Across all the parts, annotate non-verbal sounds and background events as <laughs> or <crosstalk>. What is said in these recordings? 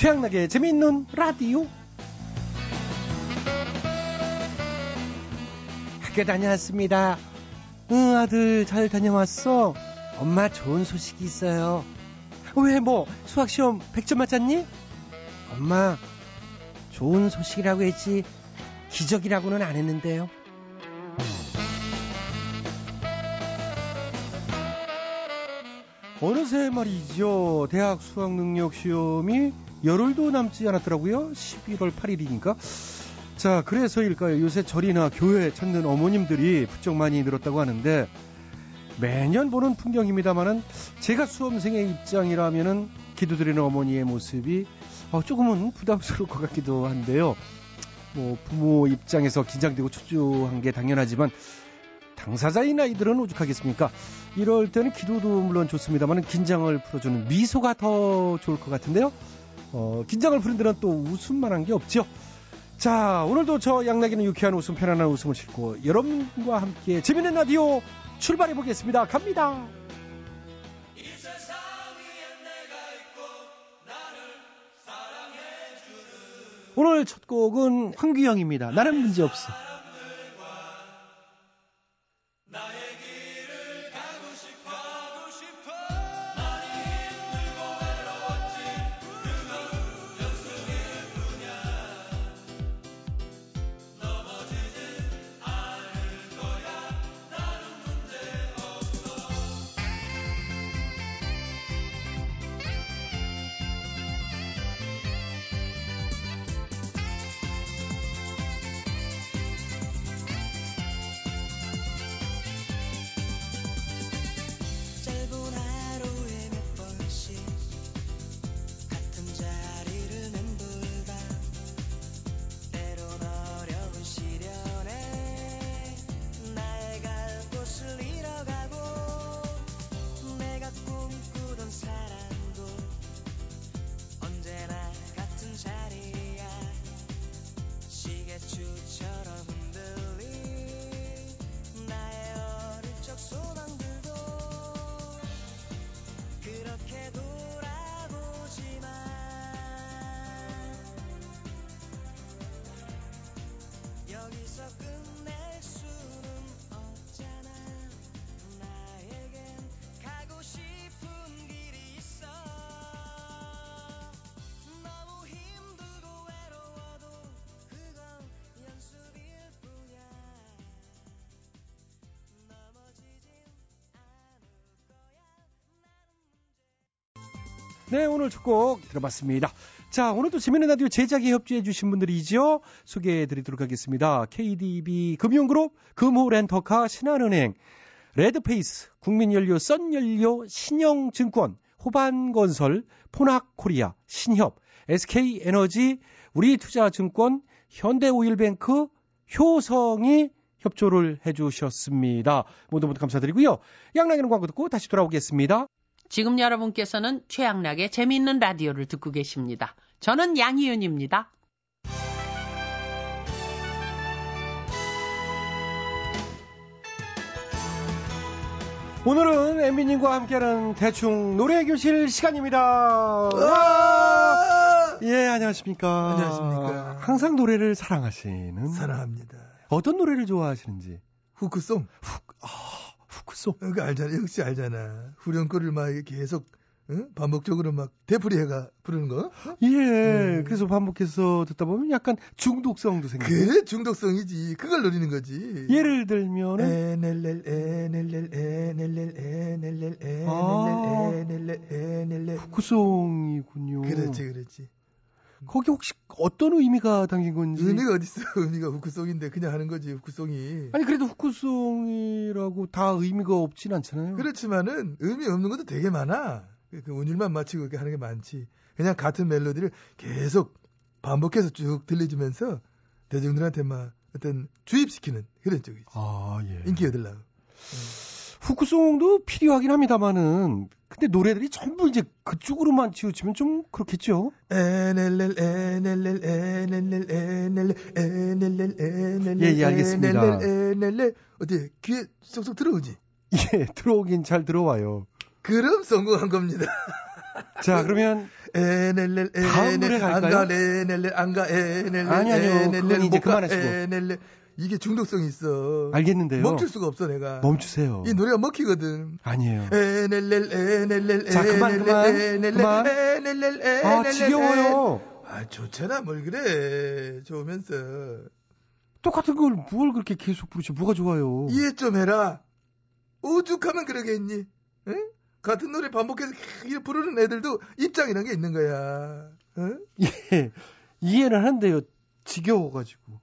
최양락의 재미있는 라디오. 학교 다녀왔습니다. 응, 아들 잘 다녀왔어. 엄마 좋은 소식이 있어요. 왜 뭐 수학시험 100점 맞았니? 엄마 좋은 소식이라고 했지 기적이라고는 안 했는데요. 어느새 말이죠. 대학 수학 능력 시험이 열흘도 남지 않았더라고요. 11월 8일이니까. 자, 그래서일까요? 요새 절이나 교회 찾는 어머님들이 부쩍 많이 늘었다고 하는데 매년 보는 풍경입니다만은 제가 수험생의 입장이라면은 기도드리는 어머니의 모습이 어, 조금은 부담스러울 것 같기도 한데요. 뭐 부모 입장에서 긴장되고 초조한 게 당연하지만 당사자인 아이들은 오죽하겠습니까? 이럴 때는 기도도 물론 좋습니다만 긴장을 풀어주는 미소가 더 좋을 것 같은데요. 어, 긴장을 푸는 데는 또 웃음만한 게 없죠. 자, 오늘도 저 양락이는 유쾌한 웃음, 편안한 웃음을 싣고 여러분과 함께 재밌는 라디오 출발해 보겠습니다. 갑니다. 오늘 첫 곡은 황규영입니다. 나는 문제 없어. 네, 오늘 첫 곡 들어봤습니다. 자, 오늘도 재미있는 라디오 제작에 협조해주신 분들이죠. 소개해드리도록 하겠습니다. KDB 금융그룹, 금호렌터카, 신한은행, 레드페이스, 국민연료, 썬연료, 신영증권, 호반건설, 포낙코리아, 신협, SK에너지, 우리투자증권, 현대오일뱅크, 효성이 협조를 해주셨습니다. 모두 모두 감사드리고요. 양락이는 광고 듣고 다시 돌아오겠습니다. 지금 여러분께서는 최양락의 재미있는 라디오를 듣고 계십니다. 저는 양희윤입니다. 오늘은 엠비님과 함께하는 대충 노래 교실 시간입니다. 예, 안녕하십니까. 안녕하십니까. 항상 노래를 사랑하시는. 사랑합니다. 어떤 노래를 좋아하시는지. 후크송. 훅, 아, 후크송. 그 알잖아. 역시 알잖아. 후렴구를 막 계속 응? 반복적으로 막 되풀이해가 부르는 거. 예, 음. 그래서 반복해서 듣다 보면 약간 중독성도 생기고. 그래 중독성이지. 그걸 노리는 거지. 예를 들면은 에넬렐 에넬렐 에넬렐 에넬렐 에넬렐 아. 에넬렐 에넬렐 후크송이군요. 그렇지 그렇지. 거기 혹시 어떤 의미가 담긴 건지. 의미가 어딨어? <laughs> 의미가 후크송인데 그냥 하는 거지 후크송이. 아니 그래도 후크송이라고 다 의미가 없진 않잖아요. 그렇지만은 의미 없는 것도 되게 많아. 그, 그 운율만 맞추고 이렇게 하는 게 많지. 그냥 같은 멜로디를 계속 반복해서 쭉 들려주면서 대중들한테 막 어떤 주입시키는 그런 쪽이지. 아 예. 인기 얻으려고. 후크송도 필요하긴 합니다만은 근데 노래들이 전부 이제 그쪽으로만 치우치면 좀 그렇겠죠. 예, 예, 알겠습니다. 어디 귀에 쏙쏙 들어오지? <laughs> 예, 들어오긴 잘 들어와요. 그럼 성공한 겁니다. <laughs> 자, 그러면 다음 노래 갈까요? 안가 안가 아니, 아니요. 그건 이제 그만하시고. 이게 중독성이 있어. 알겠는데요. 멈출 수가 없어 내가. 멈추세요. 이 노래가 먹히거든. 아니에요. 에넬렐 자, 그만, 그만, 그만. 아, 지겨워요. 아 좋잖아 뭘 그래 좋으면서 똑같은 걸 뭘 그렇게 계속 부르지? 뭐가 좋아요? 이해 좀 해라. 오죽하면 그러겠니? 응? 같은 노래 반복해서 부르는 애들도 입장이란 게 있는 거야. 응? <laughs> 예. 이해는 하는데요. 지겨워가지고.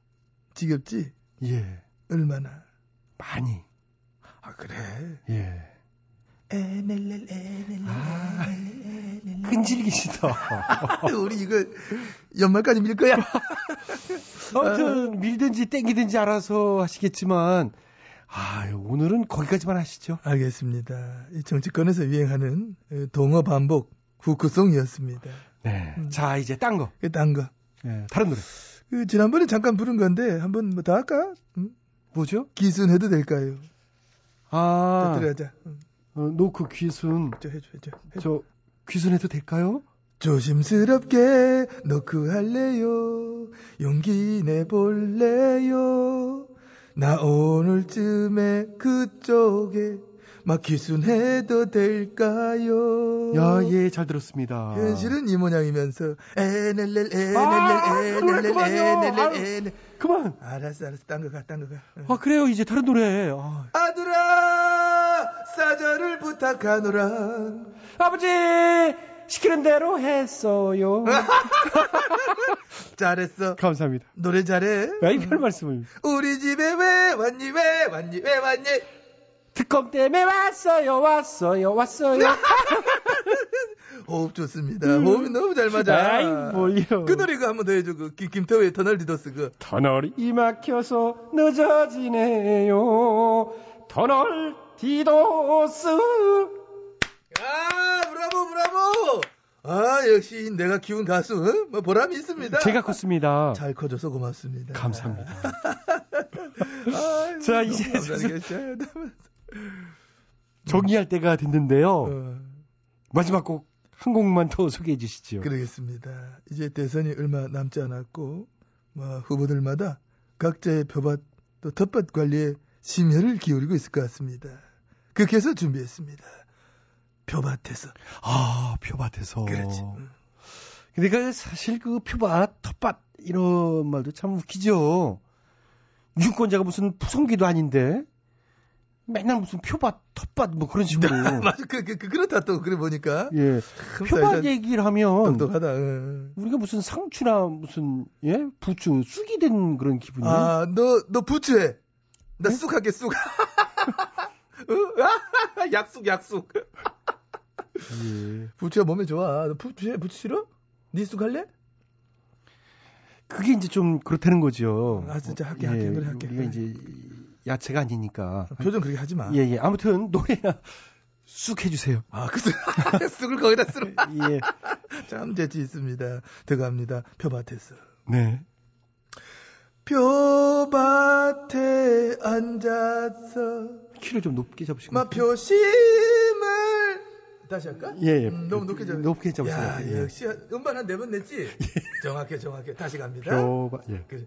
지겹지? 예. 얼마나? 많이. 아 그래. 예. 에넬렐 에넬렐 아. 에넬렐. 끈질기시다. 우리 이거 연말까지 밀 거야. 아무튼 밀든지 땡기든지 알아서 하시겠지만 아 오늘은 거기까지만 하시죠. 알겠습니다. 이 정치권에서 유행하는 동어 반복 후크송이었습니다. 네. 음. 자 이제 딴 거. 그딴 거. 예, 다른 노래. 그 지난번에 잠깐 부른 건데 한번 뭐 더 할까? 응? 뭐죠? 기순 해도 될까요? 아, 자, 들어가자. 응. 어, 노크 귀순. 저 해줘 해줘. 해줘. 저 귀순 해도 될까요? 조심스럽게 노크 할래요. 용기 내볼래요. 나 오늘쯤에 그쪽에 막 기순해도 될까요? 야, 예, 잘 들었습니다. 현실은 이 모양이면서 에넬렐 에넬렐 아, 에넬렐. 에넬렐. 에넬 그만. 알았어 알았어 딴 거 가 딴 거 가. 응. 아 그래요 이제 다른 노래. 아, 아들아 사절을 부탁하노라 아버지 시키는 대로 했어요. <laughs> 잘했어 감사합니다. 노래 잘해 야, 이별 말씀을. 우리 집에 왜 왔니 왜 왔니 왜 왔니 특검 때문에 왔어요, 왔어요, 왔어요. <laughs> 호흡 좋습니다 호흡이 너무 잘 맞아 음. 아이, 뭘요. 그 노래 그 한번 더 해줘 그 김- 김태호의 터널 디더스 그 터널이 막혀서 늦어지네요. 터널 디도스. 아, 브라보, 브라보! 아, 역시 내가 키운 가수, 어? 뭐 보람이 있습니다. 제가 컸습니다. 잘 커줘서 고맙습니다. 감사합니다. <laughs> 아, 자, 이제. <laughs> 정리할 때가 됐는데요. 어, 마지막 곡 한 곡만 더 소개해 주시죠. 그러겠습니다. 이제 대선이 얼마 남지 않았고, 뭐, 후보들마다 각자의 표밭 또 텃밭 관리에 심혈을 기울이고 있을 것 같습니다. 그렇게 해서 준비했습니다. 표밭에서. 아, 표밭에서. 그렇지. 근데 그 사실 그 표밭, 텃밭 이런 말도 참 웃기죠. 유권자가 무슨 푸성기도 아닌데 맨날 무슨 표밭, 텃밭 뭐 그런 식으로. <laughs> 맞아, 그, 그, 그, 그렇다 또, 그래 보니까. 예. 참 표밭 얘기를 하면 똑똑하다. 응. 우리가 무슨 상추나 무슨 예 부추 쑥이 된 그런 기분이에요. 아, 너, 너 부추해. 나쑥 할게, <laughs> 쑥. 어? <laughs> 약쑥, 약쑥. 예. 부추가 몸에 좋아. 너 부추해? 부추 싫어? 니쑥 할래? 그게 이제 좀 그렇다는 거죠. 아, 진짜 할게, 예, 할게. 노래 할게. 우리가 이제 야채가 아니니까. 표정 그렇게 하지 마. 예, 예. 아무튼 노래나 쑥 해주세요. 아, 그 쑥. <laughs> 쑥을 거기다 쓸어. 예. 참 재치 있습니다. 들어갑니다. 표밭에서. 네. 표밭에 앉아서 키를 좀 높게 잡으시고. 마 표심을 다시 할까? 예, 예. 음, 너무 높게 잡 높게 잡으세요. 야, 예. 역시 음반 한 네 번 냈지? 정확해, 정확해. 다시 갑니다. 표밭, 예. 그,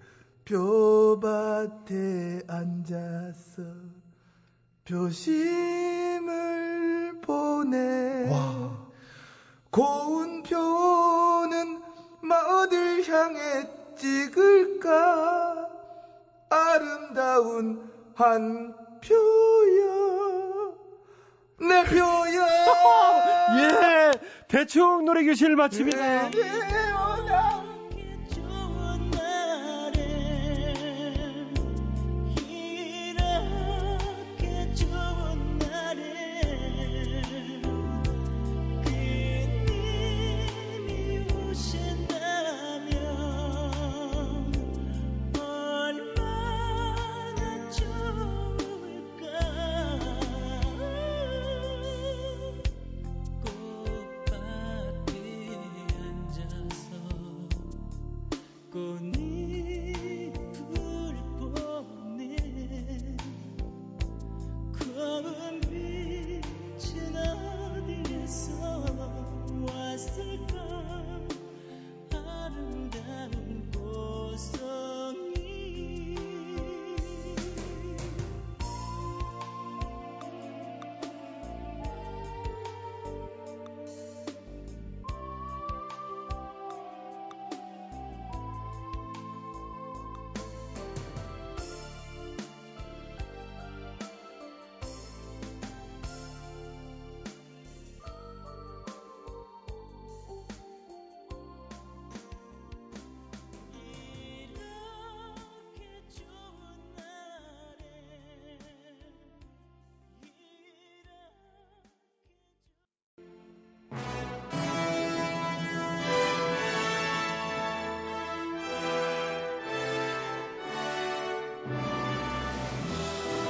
표밭에 앉아서 표심을 보내 와. 고운 표는 마 어딜 향해 찍을까 아름다운 한 표야 내 표야 예! 대충 노래 교실 마칩니다. 태어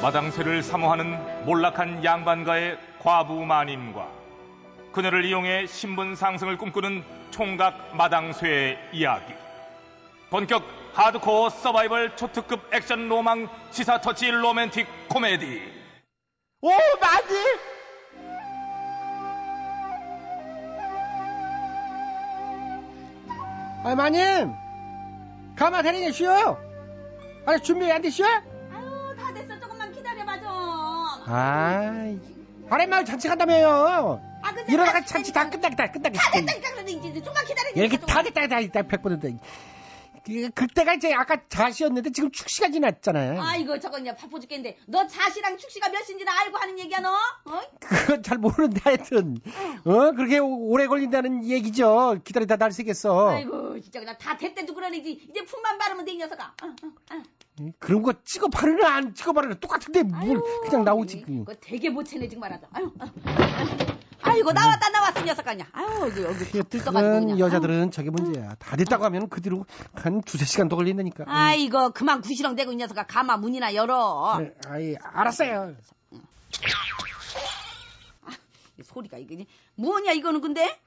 마당쇠를 사모하는 몰락한 양반가의 과부 마님과 그녀를 이용해 신분 상승을 꿈꾸는 총각 마당쇠의 이야기. 본격 하드코어 서바이벌 초특급 액션 로망 시사 터치 로맨틱 코미디. 오, 마님! 아, 마님! 대리님 쉬어요! 아니, 준비 안 되시오? 아이, 아랫마을 잔치 간다며요! 아 근데 이러다가 다 잔치 다 끝나겠다, 끝나겠다. 다 그러니 이제 좀만 기다려. 이렇게 다 됐다, 다 됐다, 백번은 돼. 그- 그때가 이제 아까 자시였는데 지금 축시가 지났잖아요. 아이고 저거 이제 바빠 죽겠는데 너 자시랑 축시가 몇인지는 알고 하는 얘기야 너? 어? 그건 잘 모르는데 하여튼, 어, 그렇게 오- 오래 걸린다는 얘기죠. 기다리다 날 새겠어. 아이고 진짜 그냥 다 됐대도 그러니지 이제 품만 바르면 돼이 녀석아. 어, 어, 어. 그런 거 찍어 바르는 안 찍어 바르는 똑같은데 뭘 아유, 그냥 나오지. 그. 이거 되게 못 채네 지금 말하자. 아유, 아유, 아유. 아이고 나왔다 나왔어 이 녀석 아니야. 아유 여기 여기 그냥. 여자들은 저게 문제야. 다 됐다고 하면 그 뒤로 한 두세 시간 더 걸린다니까. 아유. 아이고 그만 구시렁대고 이 녀석아 가마 문이나 열어. 네, 아이, 알았어요. 이 소리가 이게 뭐냐 이거는 근데?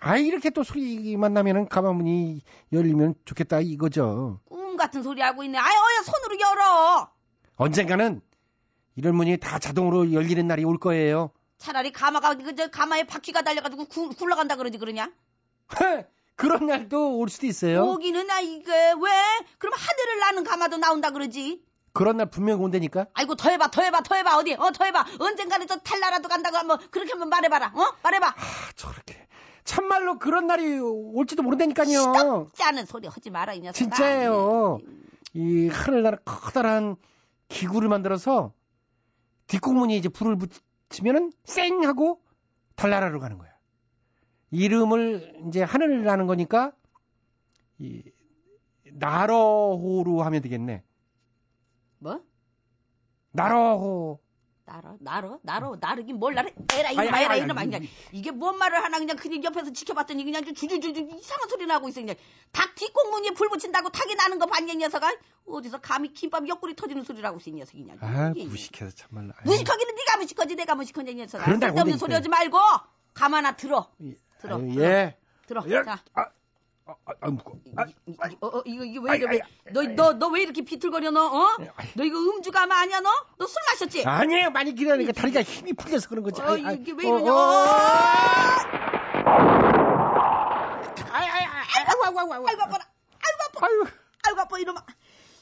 아이, 이렇게 또 소리만 나면은 가마 문이 열리면 좋겠다 이거죠. 꿈 같은 소리 하고 있네. 아유 어여 손으로 열어. 언젠가는 이런 문이 다 자동으로 열리는 날이 올 거예요. 차라리 가마가 그저 가마에 바퀴가 달려가지고 구- 굴러간다 그러지 그러냐? 그런 날도 올 수도 있어요. 오기는 아 이게 왜? 그럼 하늘을 나는 가마도 나온다 그러지. 그런 날 분명 온다니까. 아이고 더 해봐 더 해봐 더 해봐 어디 어 더 해봐 언젠가는 저 탈나라도 간다고 한번 그렇게 한번 말해봐라 어 말해봐 아, 저렇게. 참말로 그런 날이 올지도 모른다니까요. 시덥지 않은 소리 하지 마라 이 녀석아 진짜예요. 이 하늘나라 커다란 기구를 만들어서 뒷공문에 이제 불을 붙 이면은 쌩 하고 달나라로 가는 거야. 이름을 이제 하늘을 나는 거니까 이 나러호로 하면 되겠네. 뭐? 나러호. 나러 나러 나러 나르긴 뭘 나르 에라 이놈아 에라 이놈아 그냥. 이게 뭔 말을 하나 그냥 그냥 옆에서 지켜봤더니 그냥 주주주주 이상한 소리 나고 있어 그냥. 닭 뒷공문에 불 붙인다고 닭이 나는 거 봤냐 이 녀석아? 어디서 감히 김밥 옆구리 터지는 소리라고 있어 이 녀석이 그냥. 아, 무식해서 참말로. 무식하기는 네가 무식하지 내가 이 녀석아. 쓸데없는. 소리 하지 말고 가만나 들어. 들어. 아유, 들어. 예. 들어. 예. 자. 아, 아, 아, 아, 무거워. 아, 이- 어, 어, 이거 이거 왜 이래? 아이, 너너 너 왜 이렇게 비틀거려 너? 어? 아이. 너 이거 음주가마 아니야 너? 너 술 마셨지? 아니에요. 많이 기다리니까 다리가 힘이 풀려서 그런 거지. 어, 아이, 아이. 이게 왜 어, 이러냐? 어, 어. 아이, 아이, 아이, 아이고, 아이고, 아이고, 아이고, 아파라. 아이고, 아파. 아유, 아이고, 아파, 이놈아.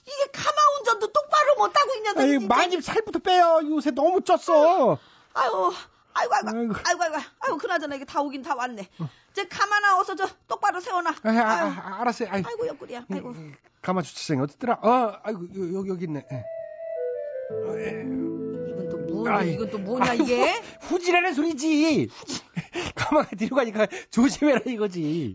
이게 가마 운전도 똑바로 못 하고 있 녀석이. 아유, 진짜. 많이 살부터 빼요. 요새 너무 쪘어. 아이고, 아이고, 아이고, 아이고. 아이고, 아이고, 아이고, 아이고, 그나저나 이게 다 오긴 다 왔네. 저 가마 나와서 저 똑바로 세워놔. 아, 아, 아유, 아, 알았어요. 아이, 아이고, 옆구리야. 아이고. 가마 주차장이 어딨더라? 어, 아이고, 요, 여기, 여기 있네. 예. 어, 예. 이건 또 뭐냐, 아이. 이건 또 뭐냐, 아이고, 이게? 후지라는 소리지. <laughs> 가마가 뒤로 가니까 조심해라 이거지.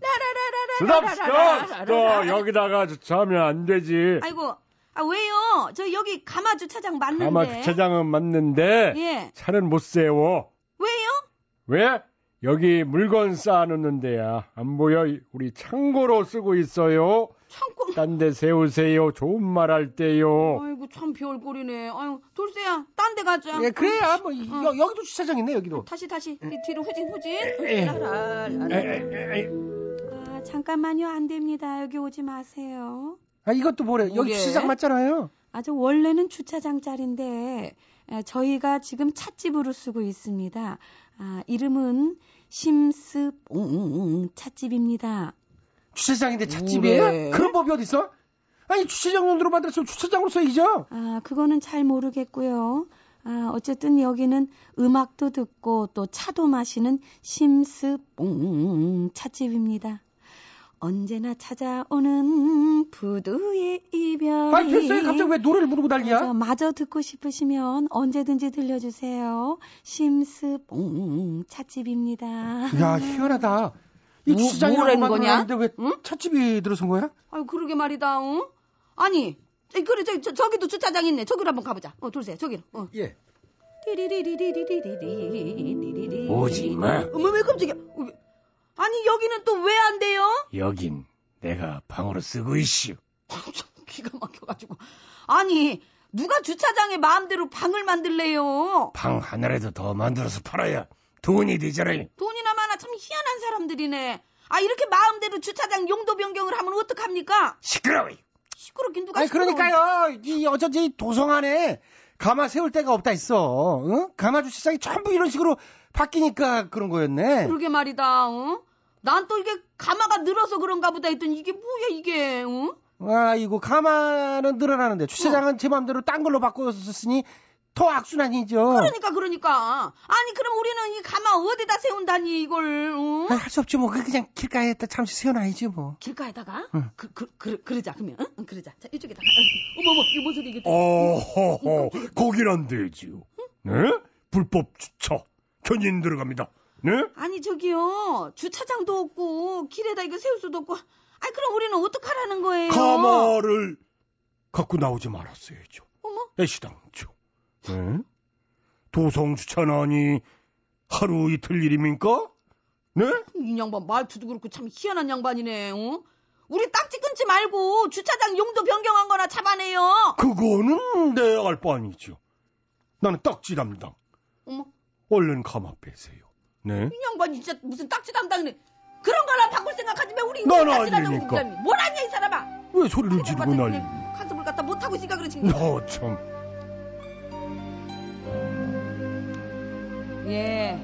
스톱, 스톱, 스톱. 여기다가 주차하면 안 되지. 아이고, 아, 왜요? 저 여기 가마 주차장 맞는데. 아마 주차장은 맞는데 예. 차는 못 세워. 왜? 여기 물건 쌓아놓는 데야. 안 보여? 우리 창고로 쓰고 있어요. 창고. 딴 데 세우세요. 좋은 말 할 때요. 아이고, 참 별꼴이네. 아유, 돌쇠야, 딴 데 가자. 예, 그래야 뭐 이- 어. 여, 여기도 주차장 있네 여기도. 다시, 다시. 이 뒤로 후진, 후진. 예. 라라라라. 에, 에, 에. 아, 잠깐만요. 안 됩니다. 여기 오지 마세요. 아 이것도 뭐래? 여기 뭐게? 주차장 맞잖아요. 아주 원래는 주차장 자리인데 에, 저희가 지금 찻집으로 쓰고 있습니다. 아, 이름은 심스뽕 찻집입니다. 주차장인데 찻집이에요? 뭐래? 그런 법이 어디 있어? 아니 주차장 용도로 만들었으면 주차장으로 써야죠. 아, 그거는 잘 모르겠고요. 아, 어쨌든 여기는 음악도 듣고 또 차도 마시는 심스뽕 찻집입니다. 언제나 찾아오는 부두의 이별. 아니 됐어요 갑자기 왜 노래를 부르고 난리야 마저 듣고 싶으시면 언제든지 들려주세요 심스봉 찻집입니다 야 희한하다 이 주차장이라고 뭐, 만들었는데 왜 응? 찻집이 들어선 거야? 아 그러게 말이다 응? 아니 그래 저, 저, 기도 주차장 있네 저기로 한번 가보자 어 둘세, 저기로 어. 예 오지마 어머 왜 깜짝이야 아니 여기는 또 왜 안 돼요? 여긴 내가 방으로 쓰고 있슈. 참 기가 막혀가지고. 아니 누가 주차장에 마음대로 방을 만들래요? 방 하나라도 더 만들어서 팔아야 돈이 되잖아요. 돈이나 많아 참 희한한 사람들이네. 아 이렇게 마음대로 주차장 용도 변경을 하면 어떡합니까? 시끄러워요. 시끄럽긴 누가 아니 시끄러워. 그러니까요. 이 어쩐지 도성 안에 가마 세울 데가 없다 있어. 응? 가마 주차장이 전부 이런 식으로 바뀌니까 그런 거였네. 그러게 말이다. 어? 난또 이게 가마가 늘어서 그런가 보다 했더니 이게 뭐야 이게? 어? 아이고 가마는 늘어나는데 주차장은 제 마음대로 딴 걸로 바꿔줬으니 더 악순환이죠. 그러니까 그러니까. 아니 그럼 우리는 이 가마 어디다 세운다니 이걸? 어? 할수 없지 뭐 그냥 길가에다 잠시 세워놔야지 뭐. 길가에다가? 응. 그, 그, 그, 그러자 그러면 응? 응, 그러자. 자 이쪽에다가. 응. 어머 어머 이거 뭔 소리 이게? 어허허, 거긴 안 되지요. 네? 불법 주차. 견인 들어갑니다. 네? 아니 저기요 주차장도 없고 길에다 이거 세울 수도 없고. 아니 그럼 우리는 어떡하라는 거예요? 가마를 갖고 나오지 말았어야죠. 어머 애시당초. 네? 도성 주차나니 하루 이틀 일입니까? 네? 이 양반 말투도 그렇고 참 희한한 양반이네. 어? 우리 딱지 끊지 말고 주차장 용도 변경한 거나 잡아내요. 그거는 내 알 바 아니죠. 나는 딱지 담당. 어머 얼른 가마 빼세요. 네? 이 양반이 진짜 무슨 딱지 담당이네. 그런 걸로 바꿀 생각하지 마. 우리 난 아니니까. 뭘 아냐 이 사람아. 왜 소리를 지르고 난리? 가슴을 갖다 못하고 있으니까 그렇지. 너 참. 예.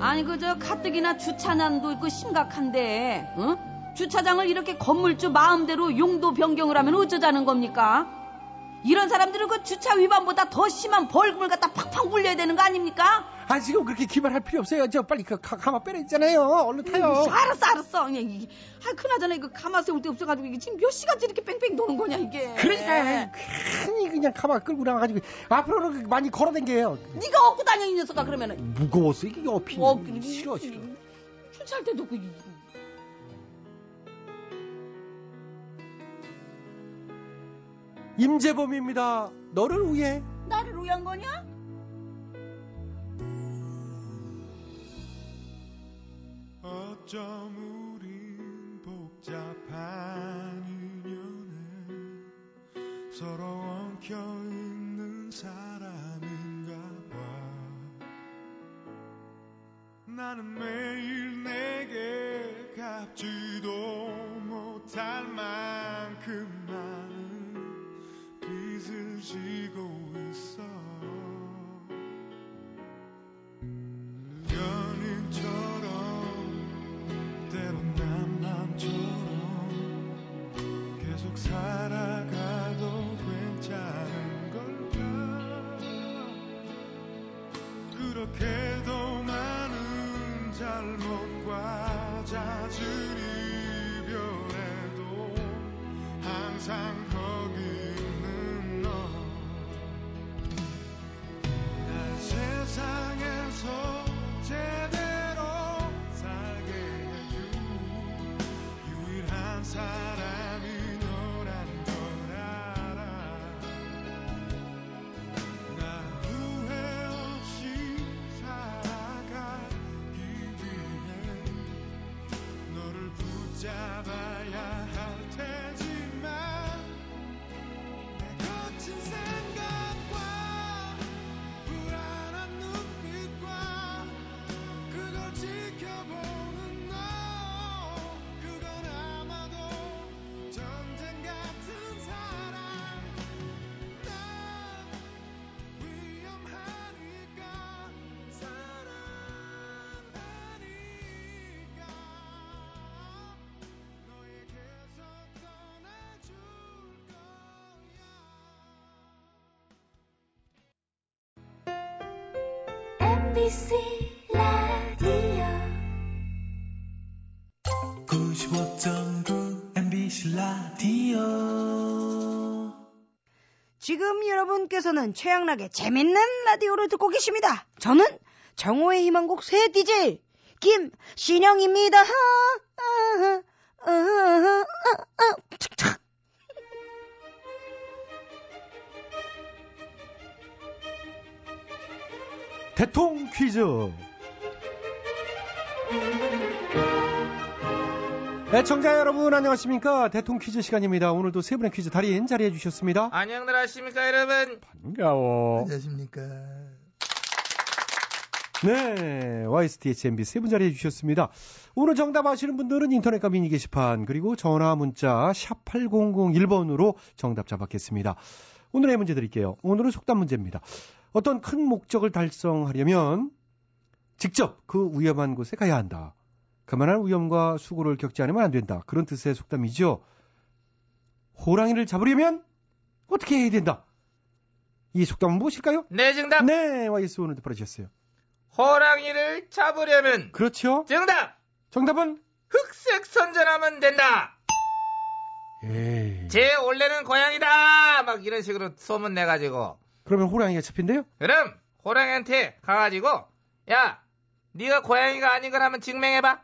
아니 그저 가뜩이나 주차난도 있고 심각한데, 어? 주차장을 이렇게 건물주 마음대로 용도 변경을 하면 어쩌자는 겁니까? 이런 사람들은 그 주차 위반보다 더 심한 벌금을 갖다 팍팍 물려야 되는 거 아닙니까? 아 지금 그렇게 기발할 필요 없어요. 저 빨리 그 가, 가마 빼라 했잖아요. 얼른 타요. 음, 알았어, 알았어. 그냥 이게, 아, 그나저나 이거 가마 세울 데 없어가지고 이게 지금 몇 시간째 이렇게 뺑뺑 도는 거냐 이게? 그러니까 괜히 그냥 가마 끌고 나가지고 앞으로는 그 많이 걸어댕겨요. 네가 업고 다녀 이 녀석아 그러면은. 무거웠어 이게 옆이. 어, 싫어 싫어. 주차할 때도 그. 임재범입니다. 너를 위해. 나를 위한 거냐? 어쩜 우린 복잡한 인연에 서로 엉켜 있는 사람인가 봐. 나는 매일 내게 갚지도 못할 만큼 많은 빚을 지고 있어. 연인처럼 MBC 라디오 95.9 MBC 라디오 지금 여러분께서는 최양락의 재밌는 라디오를 듣고 계십니다. 저는 정호의 희망곡 새 DJ 김신영입니다. 아, 아, 아, 대통 퀴즈. 애청자 여러분 안녕하십니까 대통 퀴즈 시간입니다. 오늘도 세 분의 퀴즈 달인 자리해 주셨습니다. 안녕들 하십니까 여러분 반가워. 안녕하십니까. 네, YSTHMB 세 분 자리해 주셨습니다. 오늘 정답 아시는 분들은 인터넷과 미니 게시판 그리고 전화 문자 샵 8001번으로 정답 잡았겠습니다. 오늘의 문제 드릴게요. 오늘은 속담 문제입니다. 어떤 큰 목적을 달성하려면 직접 그 위험한 곳에 가야 한다. 그만한 위험과 수고를 겪지 않으면 안 된다. 그런 뜻의 속담이죠. 호랑이를 잡으려면 어떻게 해야 된다. 이 속담은 무엇일까요? 네 정답 네, YS 오늘도 벌어주셨어요. 호랑이를 잡으려면 그렇죠. 정답 정답은 흑색 선전하면 된다 에이. 제 원래는 고양이다 막 이런 식으로 소문 내 가지고 그러면 호랑이가 잡힌대요? 그럼 호랑이한테 가가지고 야 네가 고양이가 아닌 걸 한번 증명해봐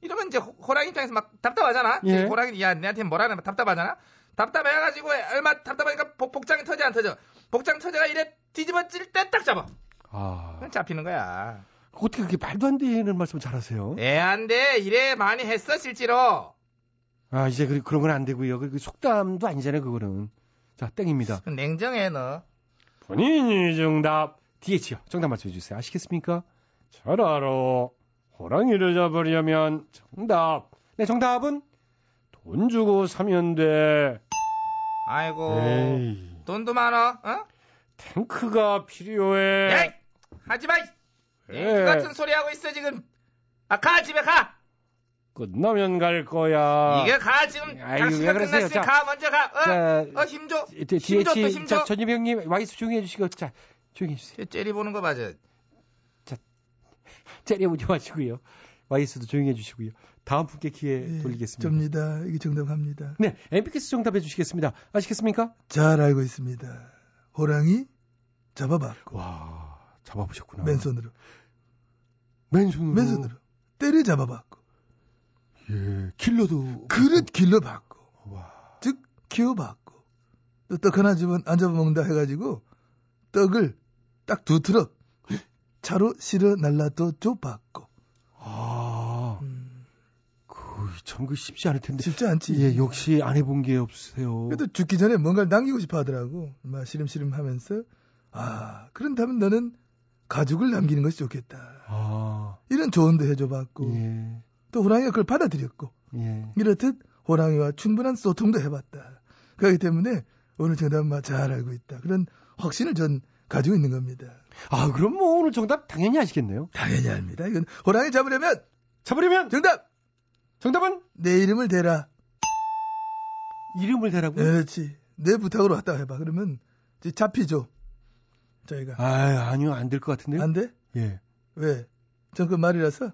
이러면 이제 호- 호랑이 입장에서 막 답답하잖아 예. 호랑이 야 내한테 뭐라 하면 답답하잖아 답답해가지고 얼마 답답하니까 복, 복장이 터져 안 터져 복장 터져가 이래 뒤집어질 때 딱 잡아 아, 잡히는 거야 어떻게 그렇게 말도 안 되는 말씀 잘하세요? 애안돼 이래 많이 했어 실제로 아, 이제 그, 그런 건 안 되고요. 그, 그 속담도 아니잖아요, 그거는. 자, 땡입니다. 냉정해 너 본인이 정답. DH요. 정답 맞춰주세요. 아시겠습니까? 잘 알아. 호랑이를 잡으려면 정답. 네, 정답은? 돈 주고 사면 돼. 아이고 에이. 돈도 많아 어? 탱크가 필요해. 야이 하지마 왜? 같은 소리 하고 있어 지금 아 가 집에 가 끝나면 갈 거야. 이게 가 지금 왜 그러세요? 끝났으니 자, 가 먼저 가 어? 자, 어 힘줘 디- 힘줘 또 힘줘 자, 전유병님, 와이스 조용히 해주시고, 자, 조용히 해주세요. 째리 보는 거 맞아 <laughs> 째려보지 마시고요. 와이스도 조용히 해주시고요. 다음 분께 기회 예, 돌리겠습니다. 접니다. 이게 정답합니다. 네, 엠피캐스 정답해 주시겠습니다. 아시겠습니까? 잘 알고 있습니다. 호랑이 잡아봤고 와, 잡아보셨구나. 맨손으로 맨손으로. 맨손으로 때려 잡아봤고 예, 킬러도. 그릇 길러봤고 와. 즉 키워봤고 또 떡 하나 집은 안 잡아먹는다 해가지고 떡을 딱 두 트럭 차로 실어 날라도 줘봤고 아, 음, 그, 참, 그 쉽지 않을 텐데. 쉽지 않지. 예, 역시 안 해본 게 없으세요. 그래도 죽기 전에 뭔가를 남기고 싶어 하더라고. 막 시름시름 하면서 아 그런다면 너는 가죽을 남기는 것이 좋겠다. 아, 이런 조언도 해줘봤고 예, 또 호랑이가 그걸 받아들였고 예. 이렇듯 호랑이와 충분한 소통도 해봤다. 그렇기 때문에 오늘 정답만 잘 알고 있다. 그런 확신을 전 가지고 있는 겁니다. 아, 그럼 뭐 오늘 정답 당연히 아시겠네요. 당연히 압니다. 이건 호랑이 잡으려면 잡으려면 정답 정답은 내 이름을 대라. 이름을 대라고요? 그렇지. 내 부탁으로 왔다 해봐. 그러면 이제 잡히죠. 저희가 아, 아니요, 안 될 것 같은데요. 안 돼? 예. 왜? 전 그 말이라서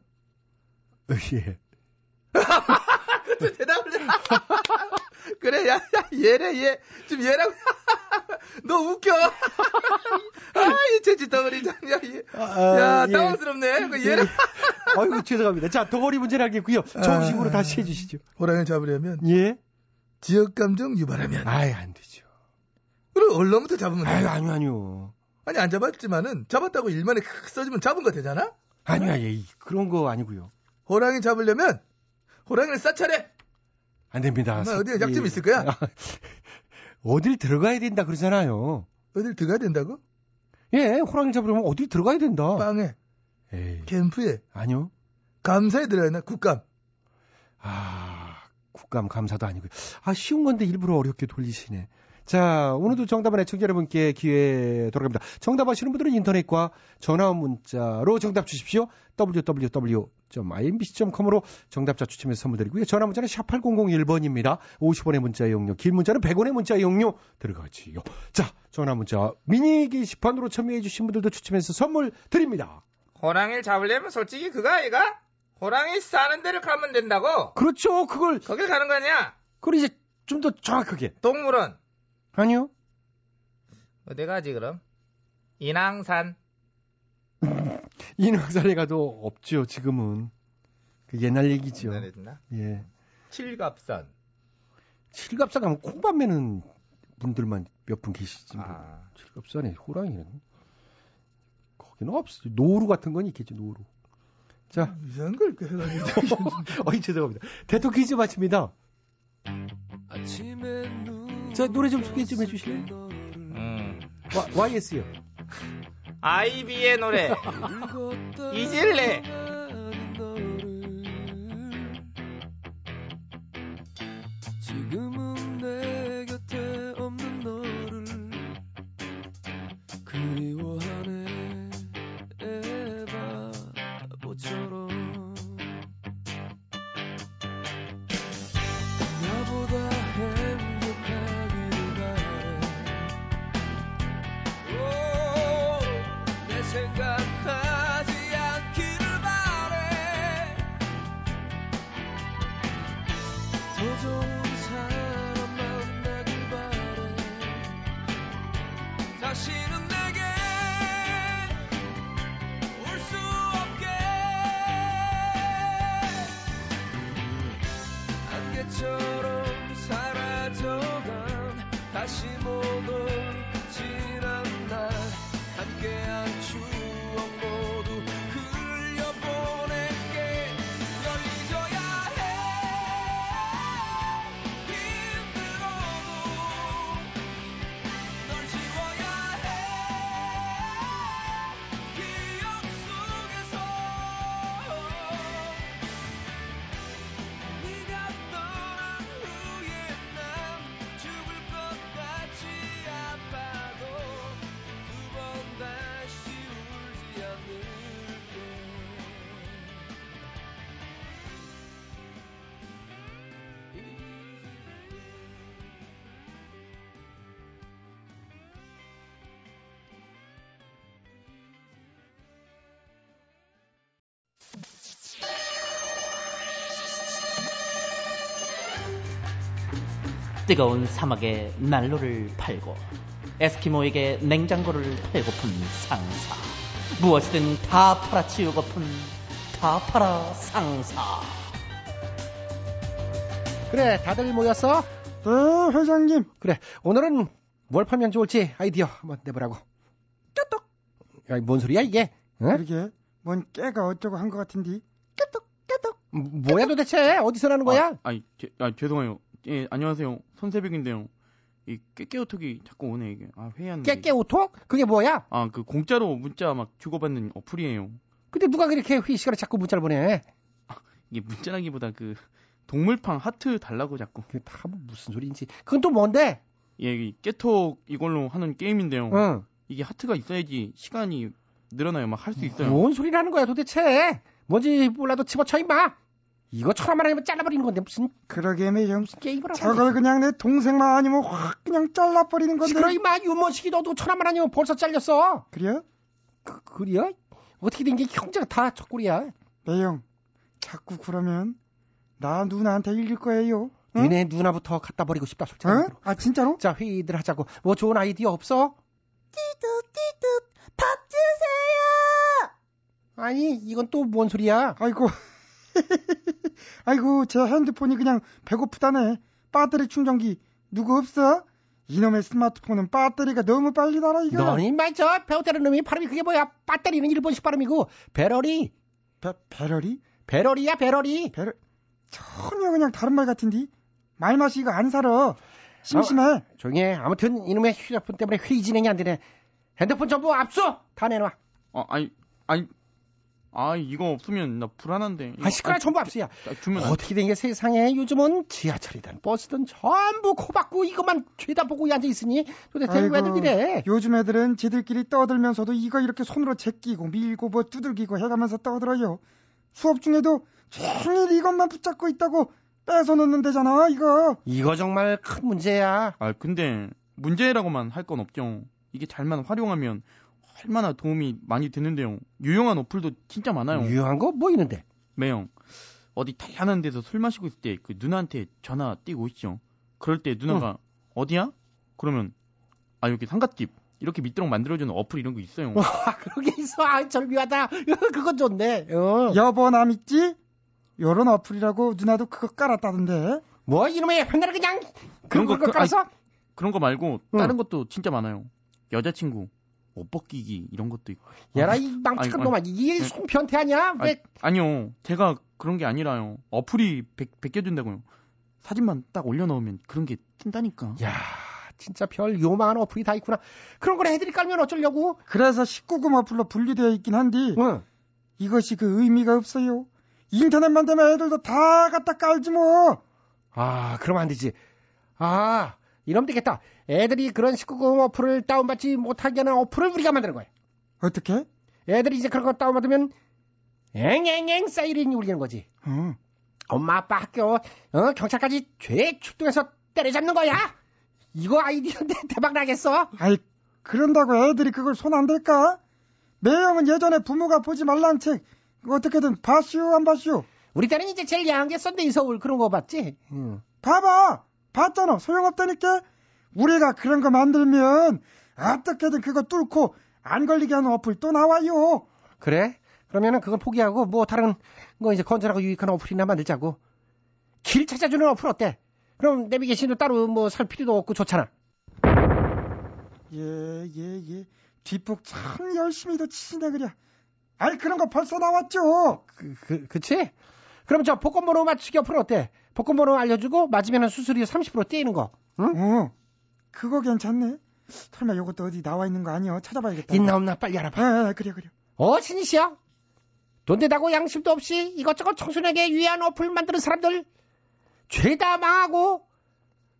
어, 예. 또 대답을 해. 그래, 야, 야, 얘래, 얘. 지금 얘라고. 너 웃겨. 아, 이 재치 덩어리. 야, 얘. 아, 야, 예. 당황스럽네. 그 얘라. 아이고, 죄송합니다. 자, 덩어리 문제는 알겠고요. 좋은 식으로 아. 다시 해주시죠. 호랑이를 잡으려면 예? 지역 감정 유발하면. 아이, 안 되죠. 그럼 얼렁부터 잡으면 돼. 아유, 아니요, 아니요. 아니, 안 잡았지만은 잡았다고 일만에 크 써주면 잡은 거 되잖아? 아니요, 예, 그런 거 아니고요. 호랑이 잡으려면 호랑이를 싸차례. 안 됩니다. 어디에 약점 있을 거야? <laughs> 어딜 들어가야 된다 그러잖아요. 어딜 들어가야 된다고? 예, 호랑이 잡으려면 어딜 들어가야 된다. 빵에, 에이, 캠프에, 아니요. 감사에 들어야 되나? 국감. 아, 국감 감사도 아니고요. 아, 쉬운 건데 일부러 어렵게 돌리시네. 자, 오늘도 정답은 애청자 여러분께 기회 돌아갑니다. 정답 아시는 분들은 인터넷과 전화 문자로 정답 주십시오. www.imbc.com으로 정답자 추첨해서 선물 드리고요. 전화 문자는 샵 8001번입니다. 50원의 문자 이용료, 긴 문자는 100원의 문자 이용료 들어가지요. 자, 전화 문자 미니 게시판으로 참여해 주신 분들도 추첨해서 선물 드립니다. 호랑이를 잡으려면 솔직히 그거 아이가? 호랑이 싸는 데를 가면 된다고? 그렇죠. 그걸 거길 가는 거 아니야? 그걸 이제 좀 더 정확하게. 동물원. 아니요. 어디 가지 그럼? 인왕산. <laughs> 인왕산에 가도 없죠, 지금은. 그 옛날 얘기죠. 옛날에 있나? 예. 칠갑산. 칠갑산 가면 콩밥 매는 분들만 몇 분 계시지. 뭐. 아. 칠갑산에 호랑이는. 거기는 없어요. 노루 같은 건 있겠죠, 노루. 자, 이상한 걸 이렇게 해가지고. <laughs> 어이 죄송합니다. 대토 퀴즈 마칩니다. 자 노래 좀 소개 좀 해주실래요? 음. 와, YS요. 아이비의 노래 <laughs> 잊을래 다 뜨거운 사막에 난로를 팔고 에스키모에게 냉장고를 팔고픈 상사 무엇이든 다 팔아치우고픈 다 팔아 상사 그래 다들 모였어? 네, 회장님. 그래 오늘은 뭘 팔면 좋을지 아이디어 한번 내보라고. 뚜뚝. 야 뭔 소리야 이게? 응? 그러게. 뭔 깨가 어쩌고 한 것 같은데. 음, 뭐야 도대체 어디서 나는 거야? 아, 아니, 제- 아, 죄송해요. 예, 안녕하세요. 손새벽인데요. 이 깨깨오톡이 자꾸 오네 이게. 아, 회의하는데. 깨깨 오톡? 그게 뭐야? 아, 그 공짜로 문자 막 주고받는 어플이에요. 근데 누가 그렇게 회의 시간에 자꾸 문자를 보내? 이게 문자라기보다 그 동물팡 하트 달라고 자꾸. 그게 다 무슨 소리인지. 그건 또 뭔데? 예, 이 깨톡 이걸로 하는 게임인데요. 응. 이게 하트가 있어야지 시간이 늘어나요. 막 할 수 있어요. 뭔 소리라는 거야 도대체? 뭔지 몰라도 집어쳐 임마. 이거 천원만 아니면 잘라버리는 건데 무슨 그러게 매형. 게임을 하고 저걸 그냥 내 동생만 아니면 확 그냥 잘라버리는 건데. 임마 유머식이 너도 천원만 아니면 벌써 잘렸어. 그래요? 그, 그래요? 어떻게 된 게 형제가 다 저꼴이야. 매형. 자꾸 그러면 나 누나한테 일릴 거예요. 응? 니네 누나부터 갖다 버리고 싶다 솔직히. 어? 아 진짜로? 자 회의들 하자고. 뭐 좋은 아이디어 없어? 띠둑띠둑 밥 주세요. 아니 이건 또 뭔 소리야? 아이고. <laughs> 아이고 제 핸드폰이 그냥 배고프다네. 배터리 충전기 누구 없어? 이놈의 스마트폰은 배터리가 너무 빨리 달아 이거. 임마 저 배우다는 놈이 발음이 그게 뭐야? 배터리는 일본식 발음이고 배럴이 배, 배럴이? 배럴이야 배럴이. 배럴 전혀 그냥 다른 말 같은디. 말맛이 이거 안 살아. 심심해. 어, 조용히 해. 아무튼 이놈의 휴대폰 때문에 회의 진행이 안 되네. 핸드폰 전부 압수! 다 내놔. 아, 아니, 아니, 아, 이거 없으면 나 불안한데. 아, 시끄러 전부 압수야. 아, 주면 안 어떻게 된 게 세상에 요즘은 지하철이든 버스든 전부 코 박고 이것만 죄다 보고 앉아 있으니 도대체 아이고, 왜들 이래? 요즘 애들은 지들끼리 떠들면서도 이거 이렇게 손으로 제끼고 밀고 뭐 두들기고 해가면서 떠들어요. 수업 중에도 종일 이것만 붙잡고 있다고 뺏어 놓는 데잖아 이거. 이거 정말 큰 문제야. 아, 근데 문제라고만 할 건 없죠. 이게 잘만 활용하면 얼마나 도움이 많이 되는데요. 유용한 어플도 진짜 많아요. 유용한 거 뭐 있는데? 매형, 어디 다양한 데서 술 마시고 있을 때 그 누나한테 전화 띄고 오시죠. 그럴 때 누나가 어디야? 그러면 아 여기 상갓집 이렇게 밑도록 만들어주는 어플 이런 거 있어요. 와, <laughs> 그런 게 있어. 아, 절묘하다. <laughs> 그건 좋네. 어. 여보 나 믿지? 요런 어플이라고 누나도 그거 깔았다던데. 뭐 이놈의 맨날 그냥 그런 거 그런 거 그- 깔아서? 그런 거 말고 다른 것도 진짜 많아요. 여자친구 옷 벗기기 이런 것도 있고. 야라 이 망측한 아니, 놈아 이게 네. 송편태 아니야? 왜? 아니, 요 제가 그런 게 아니라요. 어플이 벗, 벗겨준다고요. 사진만 딱 올려놓으면 그런 게 뜬다니까. 야, 진짜 별 요망한 어플이 다 있구나. 그런 걸 애들이 깔면 어쩌려고? 그래서 19금 어플로 분리되어 있긴 한데 응. 이것이 그 의미가 없어요. 인터넷만 되면 애들도 다 갖다 깔지 뭐. 아, 그러면 안 되지. 아, 이러면 되겠다. 애들이 그런 19금 어플을 다운받지 못하게 하는 어플을 우리가 만드는 거야. 어떻게? 애들이 이제 그런 거 다운받으면 앵앵앵 사이렌이 울리는 거지. 응. 엄마 아빠 학교 어, 경찰까지 죄 출동해서 때려잡는 거야. 이거 아이디어인데 <laughs> 대박 나겠어. 아이 그런다고 애들이 그걸 손 안 댈까? 매형은 예전에 부모가 보지 말란 책 어떻게든 봤슈 안 봤슈? 우리 때는 이제 제일 야한 게 썬데이 서울 그런 거 봤지? 응. 봐봐 봤잖아 소용없다니까 우리가 그런 거 만들면 어떻게든 그거 뚫고 안 걸리게 하는 어플 또 나와요 그래? 그러면은 그건 포기하고 뭐 다른 거 이제 건전하고 유익한 어플이나 만들자고. 길 찾아주는 어플 어때? 그럼 내비게이션도 따로 뭐 살 필요도 없고 좋잖아. 예 예 예 뒷북 참 열심히도 치시네 그래 아이 그런 거 벌써 나왔죠 그, 그, 그치? 그럼 저 복권 번호 맞추기 어플 어때? 복권번호 알려주고 맞으면 수수료 30% 떼이는 거. 응? 어 그거 괜찮네 설마 이것도 어디 나와 있는 거 아니야 찾아봐야겠다 있나 없나 빨리 알아봐. 예, 예, 그래 그래 어, 신이시여? 돈 대다고 양심도 없이 이것저것 청소년에게 유해한 어플 만드는 사람들 죄다 망하고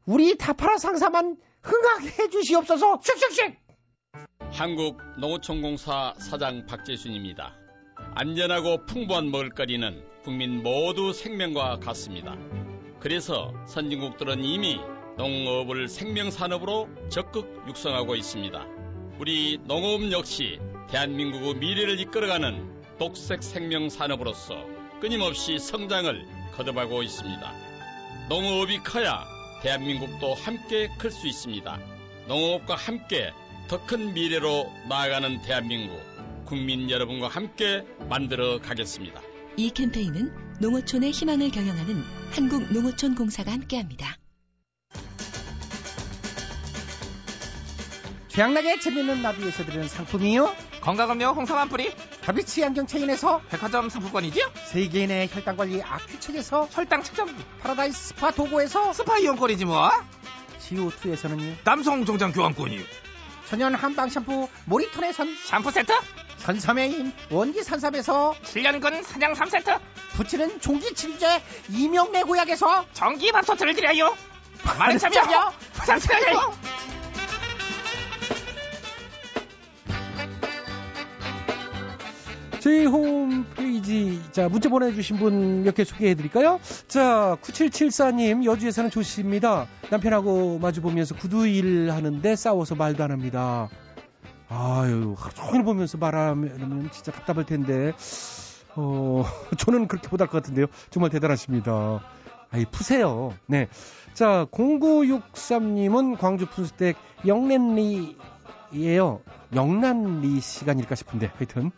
우리 다파라 상사만 흥하게 해주시옵소서 슉슉슉 한국 농어촌공사 사장 박재순입니다. 안전하고 풍부한 먹을거리는 국민 모두 생명과 같습니다. 그래서 선진국들은 이미 농업을 생명산업으로 적극 육성하고 있습니다. 우리 농업 역시 대한민국의 미래를 이끌어가는 독색 생명산업으로서 끊임없이 성장을 거듭하고 있습니다. 농업이 커야 대한민국도 함께 클 수 있습니다. 농업과 함께 더 큰 미래로 나아가는 대한민국 국민 여러분과 함께 만들어 가겠습니다. 이 캠페인은 농어촌의 희망을 경영하는 한국농어촌공사가 함께합니다. 최양락의 재밌는 나비에서 드리는 상품이요? 건강음료 홍삼 한 뿌리. 다비치 안경 체인에서 백화점 상품권이지요? 세계인의 혈당관리 아큐첵에서 혈당 측정. 파라다이스 스파 도고에서 스파 이용권이지 뭐. CO2에서는요? 남성 정장 교환권이요 천연 한방 샴푸 모리톤에선 샴푸 세트? 산삼의 힘 원기 산삼에서 7년근 산양삼 세트? 부치는 종기 치료제 이명래 고약에서 전기 밥솥을 드려요. 많은 참여. 부탁드려요 저희 홈페이지 자 문자 보내주신 분 몇 개 소개해드릴까요? 자 9774님 여주에 사는 조씨입니다. 남편하고 마주보면서 구두일 하는데 싸워서 말도 안 합니다. 아유 하루 종일 보면서 말하면 진짜 답답할 텐데 어 <laughs> 저는 그렇게 못할 것 같은데요. 정말 대단하십니다. 아이 푸세요. 네. 자 0963님은 광주 푼스댁 영란리예요. 영란리 시간일까 싶은데 하여튼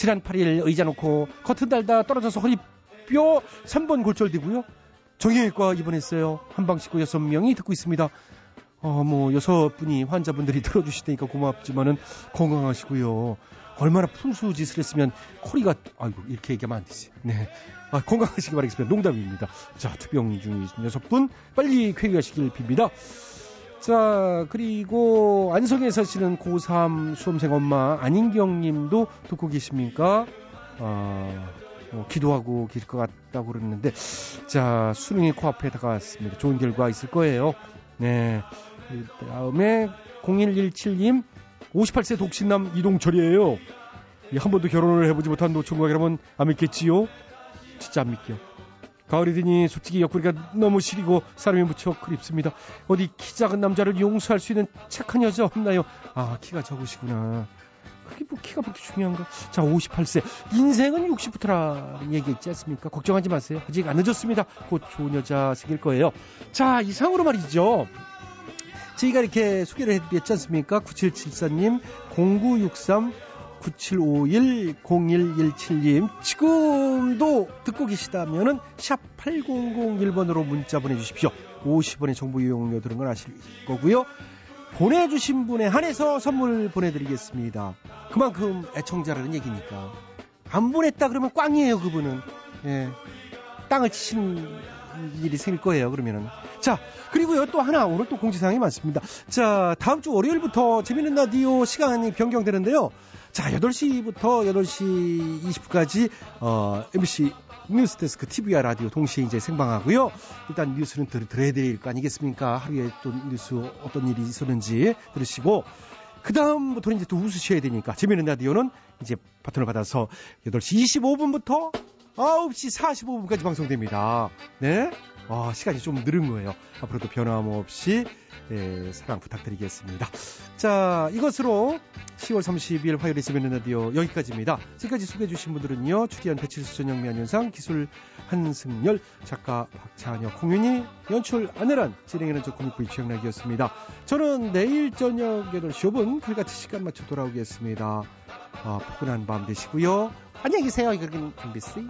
지난 8일 의자 놓고 커튼 달다 떨어져서 허리 뼈 3번 골절되고요. 정형외과 입원했어요. 한방 식구 6명이 듣고 있습니다. 어, 뭐, 여섯 분이 환자분들이 들어주시다니까 고맙지만은 건강하시고요. 얼마나 푼수짓을 했으면 코리가, 아이고, 이렇게 얘기하면 안 되지. 네. 아, 건강하시기 바라겠습니다. 농담입니다. 자, 투병 중이신 여섯 분, 빨리 쾌유하시길 빕니다. 자, 그리고 안성에 사시는 고3 수험생 엄마 안인경 님도 듣고 계십니까? 아, 뭐 기도하고 계실 것 같다고 그랬는데, 자, 수능이 코앞에 다가왔습니다. 좋은 결과 있을 거예요. 네. 그 다음에 0117님, 58세 독신남 이동철이에요. 이한 번도 결혼을 해보지 못한 노총각이라면 안 믿겠지요? 진짜 안 믿겨. 가을이 되니 솔직히 옆구리가 너무 시리고 사람이 무척 그립습니다. 어디 키 작은 남자를 용서할 수 있는 착한 여자 없나요? 아 키가 적으시구나. 그게 뭐 키가 그렇게 중요한가? 자 58세 인생은 60부터라는 얘기 있지 않습니까? 걱정하지 마세요. 아직 안 늦었습니다. 곧 좋은 여자 생길 거예요. 자 이상으로 말이죠. 저희가 이렇게 소개를 해드렸지 않습니까? 9774님 0963 9751-0117님 지금도 듣고 계시다면은 샵 8001번으로 문자 보내주십시오. 50원의 정보 이용료 들은 건 아실 거고요. 보내주신 분에 한해서 선물 보내드리겠습니다. 그만큼 애청자라는 얘기니까. 안 보냈다 그러면 꽝이에요, 그분은. 예. 땅을 치신 일이 생길 거예요, 그러면은. 자, 그리고요, 또 하나, 오늘 또 공지사항이 많습니다. 자, 다음 주 월요일부터 재밌는 라디오 시간이 변경되는데요. 자, 8시부터 8시 20분까지, 어, MBC 뉴스데스크 TV와 라디오 동시에 이제 생방하고요. 일단 뉴스는 들, 들어야 될 거 아니겠습니까? 하루에 또 뉴스 어떤 일이 있었는지 들으시고, 그 다음부터는 이제 또 웃으셔야 되니까 재미있는 라디오는 이제 버튼을 받아서 8시 25분부터 9시 45분까지 방송됩니다. 네? 아, 시간이 좀 늘은 거예요. 앞으로도 변함없이 예, 사랑 부탁드리겠습니다. 자, 이것으로 10월 30일 화요일에 재밌는 라디오 여기까지입니다. 지금까지 소개해 주신 분들은요. 추리한 배칠수 전영미 안현상, 기술 한승열, 작가 박찬혁, 홍윤희, 연출 안내란, 진행하는 저 코믹부의 최영락이었습니다. 저는 내일 저녁 8시 5분 불같은 시간 맞춰 돌아오겠습니다. 어, 포근한 밤 되시고요. 안녕히 계세요. 이거는 김비스.